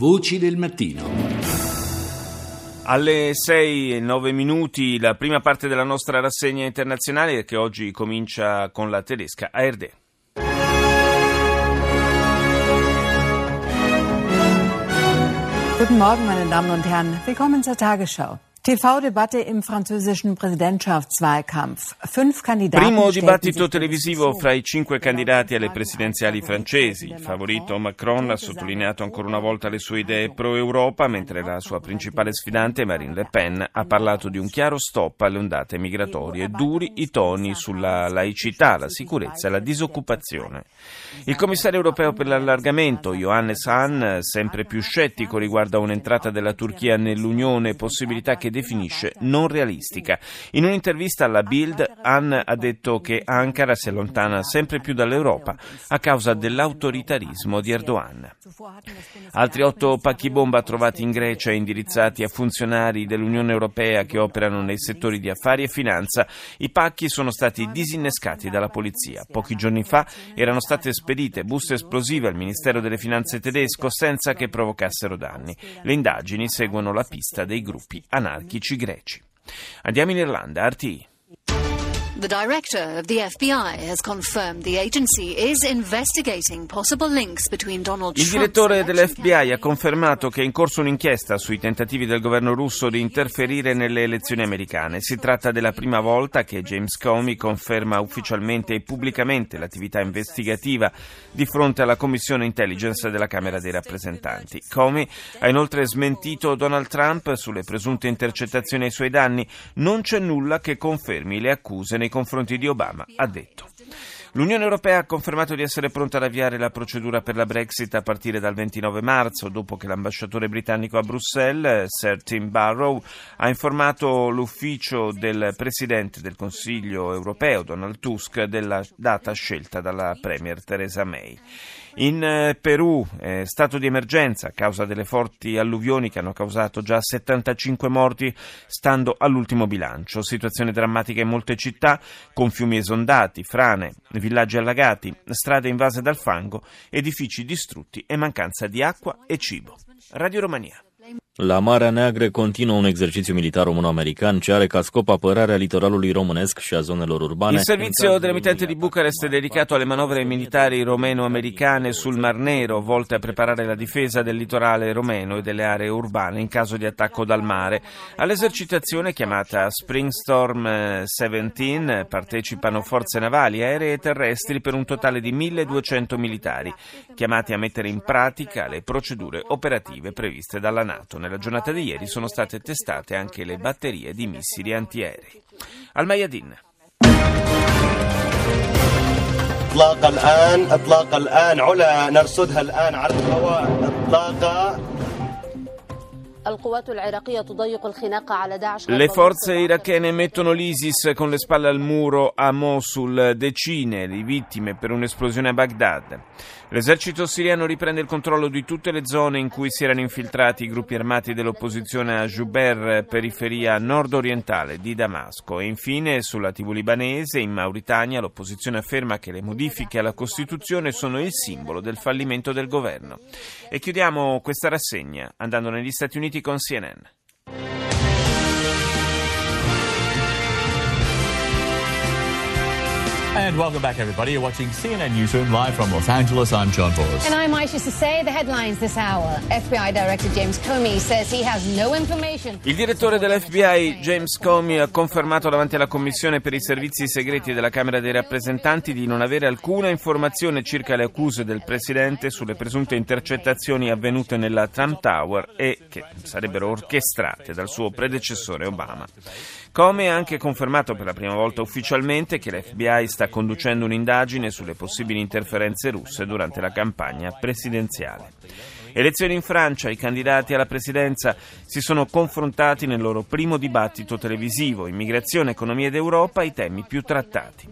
Voci del mattino. Alle 6 e 9 minuti la prima parte della nostra rassegna internazionale che oggi comincia con la tedesca ARD. Guten Morgen, meine Damen und Herren. Willkommen zur Tagesschau. TV-Debatte im französischen Präsidentschaftswahlkampf. Fünf Kandidaten Primo dibattito televisivo fra i cinque candidati alle presidenziali francesi. Il favorito Macron ha sottolineato ancora una volta le sue idee pro-Europa, mentre la sua principale sfidante Marine Le Pen ha parlato di un chiaro stop alle ondate migratorie. Duri i toni sulla laicità, la sicurezza e la disoccupazione. Il commissario europeo per l'allargamento, Johannes Hahn, sempre più scettico riguardo a un'entrata della Turchia nell'Unione, possibilità che definisce non realistica. In un'intervista alla Bild, Hahn ha detto che Ankara si allontana sempre più dall'Europa a causa dell'autoritarismo di Erdogan. Altri otto pacchi bomba trovati in Grecia e indirizzati a funzionari dell'Unione Europea che operano nei settori di affari e finanza. I pacchi sono stati disinnescati dalla polizia. Pochi giorni fa erano state spedite buste esplosive al Ministero delle Finanze tedesco senza che provocassero danni. Le indagini seguono la pista dei gruppi anarchici greci. Andiamo in Irlanda, RTI. The director of the FBI has confirmed the agency is investigating possible links between Donald Il Trump's direttore dell'FBI ha confermato che è in corso un'inchiesta sui tentativi del governo russo di interferire nelle elezioni americane. Si tratta della prima volta che James Comey conferma ufficialmente e pubblicamente l'attività investigativa di fronte alla Commissione Intelligence della Camera dei rappresentanti. Comey ha inoltre smentito Donald Trump sulle presunte intercettazioni ai suoi danni. Non c'è nulla che confermi le accuse nei confronti di Obama, ha detto. L'Unione Europea ha confermato di essere pronta ad avviare la procedura per la Brexit a partire dal 29 marzo, dopo che l'ambasciatore britannico a Bruxelles, Sir Tim Barrow, ha informato l'ufficio del Presidente del Consiglio europeo, Donald Tusk, della data scelta dalla Premier Theresa May. In eh, Perù, eh, stato di emergenza a causa delle forti alluvioni che hanno causato già 75 morti, stando all'ultimo bilancio. Situazione drammatica in molte città, con fiumi esondati, frane, villaggi allagati, strade invase dal fango, edifici distrutti e mancanza di acqua e cibo. Radio Romania. La Marea Neagră continuă un exercițiu militar româno-american ce are ca scop apărarea litoralului românesc și a zonelor urbane. Il servizio dell'emittente di Bucarest è dedicato alle manovre militari romeno-americane sul Mar Nero, volte a preparare la difesa del litorale romeno e delle aree urbane in caso di attacco dal mare. All'esercitazione chiamata Springstorm eh, 17 partecipano forze navali, aeree e terrestri per un totale di 1200 militari, chiamati a mettere in pratica le procedure operative previste dalla NATO Nella giornata di ieri sono state testate anche le batterie di missili antiaerei. Al Mayadin. اطلاق الان اطلاق الان علا نرصدها الان على الهواء اطلاق le forze irachene mettono l'ISIS con le spalle al muro a Mosul, decine di vittime per un'esplosione a Baghdad. L'esercito siriano riprende il controllo di tutte le zone in cui si erano infiltrati i gruppi armati dell'opposizione a Juber, periferia nord-orientale di Damasco. E infine, sulla TV libanese, in Mauritania, l'opposizione afferma che le modifiche alla Costituzione sono il simbolo del fallimento del governo. E chiudiamo questa rassegna andando negli Stati Uniti con CNN. And welcome back, everybody. You're watching CNN Newsroom live from Los Angeles. I'm John Boris. And I'm Aisha Say the headlines this hour. FBI Director James Comey says he has no information. Il direttore dell'FBI, James Comey, ha confermato davanti alla Commissione per i servizi segreti della Camera dei rappresentanti di non avere alcuna informazione circa le accuse del Presidente sulle presunte intercettazioni avvenute nella Trump Tower e che sarebbero orchestrate dal suo predecessore Obama. Comey ha anche confermato per la prima volta ufficialmente che l'FBI sta conducendo un'indagine sulle possibili interferenze russe durante la campagna presidenziale. Elezioni in Francia, i candidati alla presidenza si sono confrontati nel loro primo dibattito televisivo, immigrazione, economia ed Europa, i temi più trattati.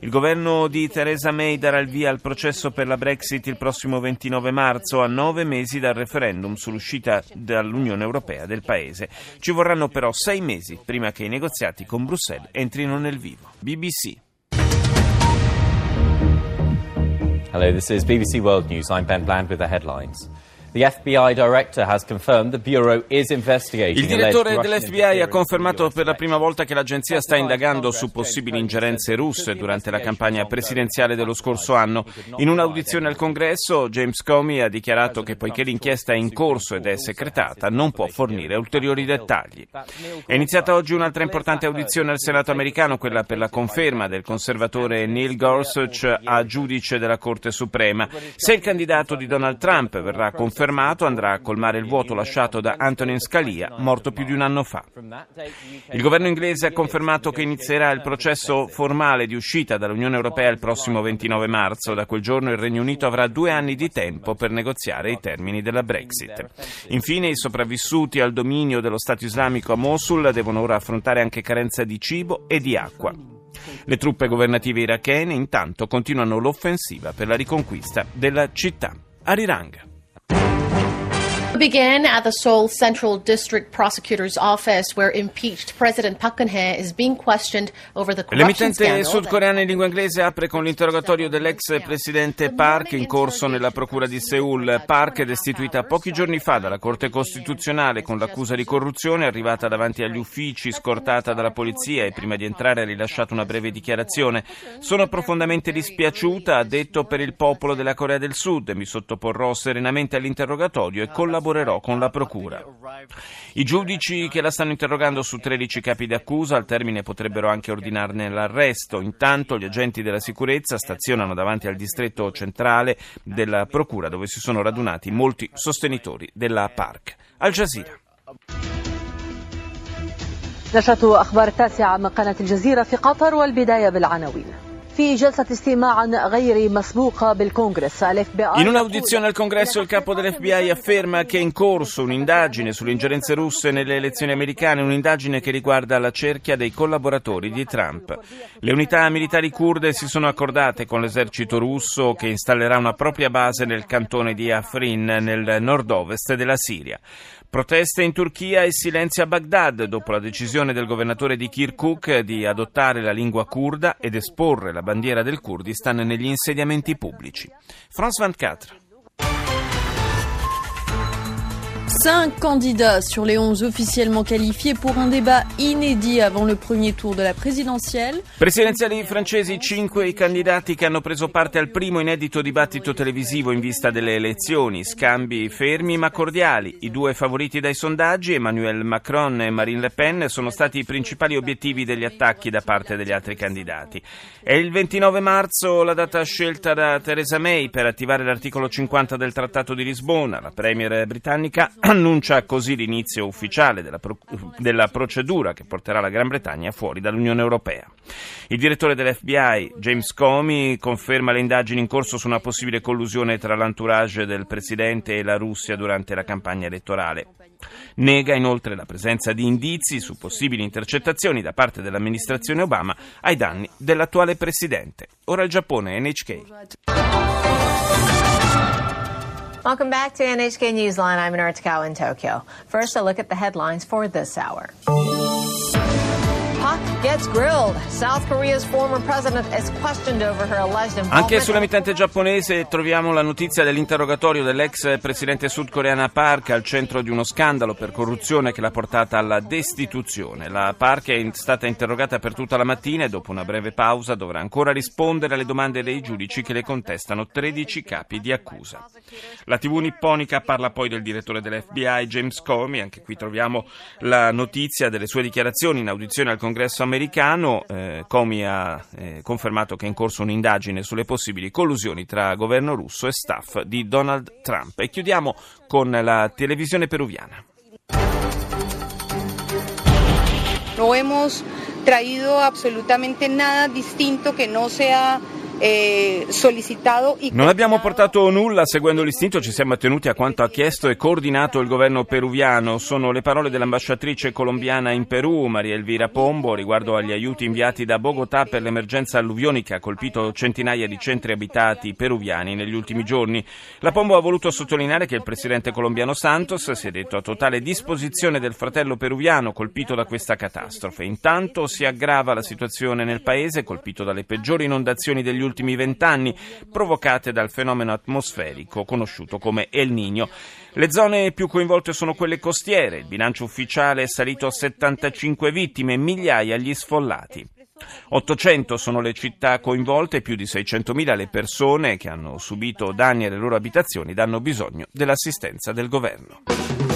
Il governo di Theresa May darà il via al processo per la Brexit il prossimo 29 marzo, a nove mesi dal referendum sull'uscita dall'Unione Europea del paese. Ci vorranno però sei mesi prima che i negoziati con Bruxelles entrino nel vivo. BBC. Hello, this is BBC World News. I'm Ben Bland with the headlines. Il direttore dell'FBI ha confermato per la prima volta che l'agenzia sta indagando su possibili ingerenze russe durante la campagna presidenziale dello scorso anno. In un'audizione al congresso, James Comey ha dichiarato che poiché l'inchiesta è in corso ed è segretata, non può fornire ulteriori dettagli. È iniziata oggi un'altra importante audizione al Senato americano, quella per la conferma del conservatore Neil Gorsuch a giudice della Corte Suprema. Se il candidato di Donald Trump verrà confermato, confermato andrà a colmare il vuoto lasciato da Antonin Scalia, morto più di un anno fa. Il governo inglese ha confermato che inizierà il processo formale di uscita dall'Unione Europea il prossimo 29 marzo. Da quel giorno il Regno Unito avrà due anni di tempo per negoziare i termini della Brexit. Infine, i sopravvissuti al dominio dello Stato islamico a Mosul devono ora affrontare anche carenza di cibo e di acqua. Le truppe governative irachene intanto continuano l'offensiva per la riconquista della città. Arirang. Begin at the Seoul Central District Prosecutor's Office, where impeached President Park Geun-hye is being questioned over the corruption L'emittente sudcoreana in lingua inglese apre con l'interrogatorio dell'ex presidente Park in corso nella procura di Seoul. Park, destituita pochi giorni fa dalla Corte Costituzionale con l'accusa di corruzione, è arrivata davanti agli uffici, scortata dalla polizia e prima di entrare ha rilasciato una breve dichiarazione. Sono profondamente dispiaciuta, ha detto per il popolo della Corea del Sud. Mi sottoporrò serenamente all'interrogatorio e collaborerò collaborerò con la Procura. I giudici che la stanno interrogando su 13 capi d'accusa al termine potrebbero anche ordinarne l'arresto. Intanto gli agenti della sicurezza stazionano davanti al distretto centrale della Procura dove si sono radunati molti sostenitori della PARC. Al Jazeera. نشرة أخبار التاسعة من قناة الجزيرة في قطر والبداية بالعناوين in un'audizione al congresso il capo dell'FBI afferma che è in corso un'indagine sulle ingerenze russe nelle elezioni americane, un'indagine che riguarda la cerchia dei collaboratori di Trump. Le unità militari kurde si sono accordate con l'esercito russo che installerà una propria base nel cantone di Afrin nel nord-ovest della Siria. Proteste in Turchia e silenzio a Baghdad dopo la decisione del governatore di Kirkuk di adottare la lingua kurda ed esporre la bandiera del Kurdistan negli insediamenti pubblici. France 24 Cinq candidats sur les onze officiellement qualifiés pour un débat inédit avant le premier tour de la présidentielle. Presidenziali francesi, cinque i candidati che hanno preso parte al primo inedito dibattito televisivo in vista delle elezioni. Scambi fermi ma cordiali. I due favoriti dai sondaggi, Emmanuel Macron e Marine Le Pen, sono stati i principali obiettivi degli attacchi da parte degli altri candidati. È il 29 marzo la data scelta da Theresa May per attivare l'articolo 50 del Trattato di Lisbona. La premier britannica annuncia così l'inizio ufficiale della, pro- della, procedura che porterà la Gran Bretagna fuori dall'Unione Europea. Il direttore dell'FBI, James Comey, conferma le indagini in corso su una possibile collusione tra l'entourage del Presidente e la Russia durante la campagna elettorale. Nega inoltre la presenza di indizi su possibili intercettazioni da parte dell'amministrazione Obama ai danni dell'attuale Presidente. Ora il Giappone, NHK. Welcome back to NHK Newsline. I'm Anurta Cow in Tokyo. First, a look at the headlines for this hour. Anche sull'emittente giapponese troviamo la notizia dell'interrogatorio dell'ex presidente sudcoreana Park al centro di uno scandalo per corruzione che l'ha portata alla destituzione. La Park è stata interrogata per tutta la mattina e dopo una breve pausa dovrà ancora rispondere alle domande dei giudici che le contestano 13 capi di accusa. La TV nipponica parla poi del direttore dell'FBI James Comey, anche qui troviamo la notizia delle sue dichiarazioni in audizione al congresso americano. Eh, Comey ha eh, confermato che è in corso un'indagine sulle possibili collusioni tra governo russo e staff di Donald Trump. E chiudiamo con la televisione peruviana. No hemos traído absolutamente nada distinto que no sea eh, non abbiamo portato nulla seguendo l'istinto, ci siamo attenuti a quanto ha chiesto e coordinato il governo peruviano. Sono le parole dell'ambasciatrice colombiana in Perù, Maria Elvira Pombo, riguardo agli aiuti inviati da Bogotà per l'emergenza alluvioni che ha colpito centinaia di centri abitati peruviani negli ultimi giorni. La Pombo ha voluto sottolineare che il presidente colombiano Santos si è detto a totale disposizione del fratello peruviano colpito da questa catastrofe. Intanto si aggrava la situazione nel paese colpito dalle peggiori inondazioni degli ultimi ultimi vent'anni, provocate dal fenomeno atmosferico conosciuto come El Niño. Le zone più coinvolte sono quelle costiere, il bilancio ufficiale è salito a 75 vittime e migliaia gli sfollati. 800 sono le città coinvolte, più di 600.000 le persone che hanno subito danni alle loro abitazioni hanno bisogno dell'assistenza del governo.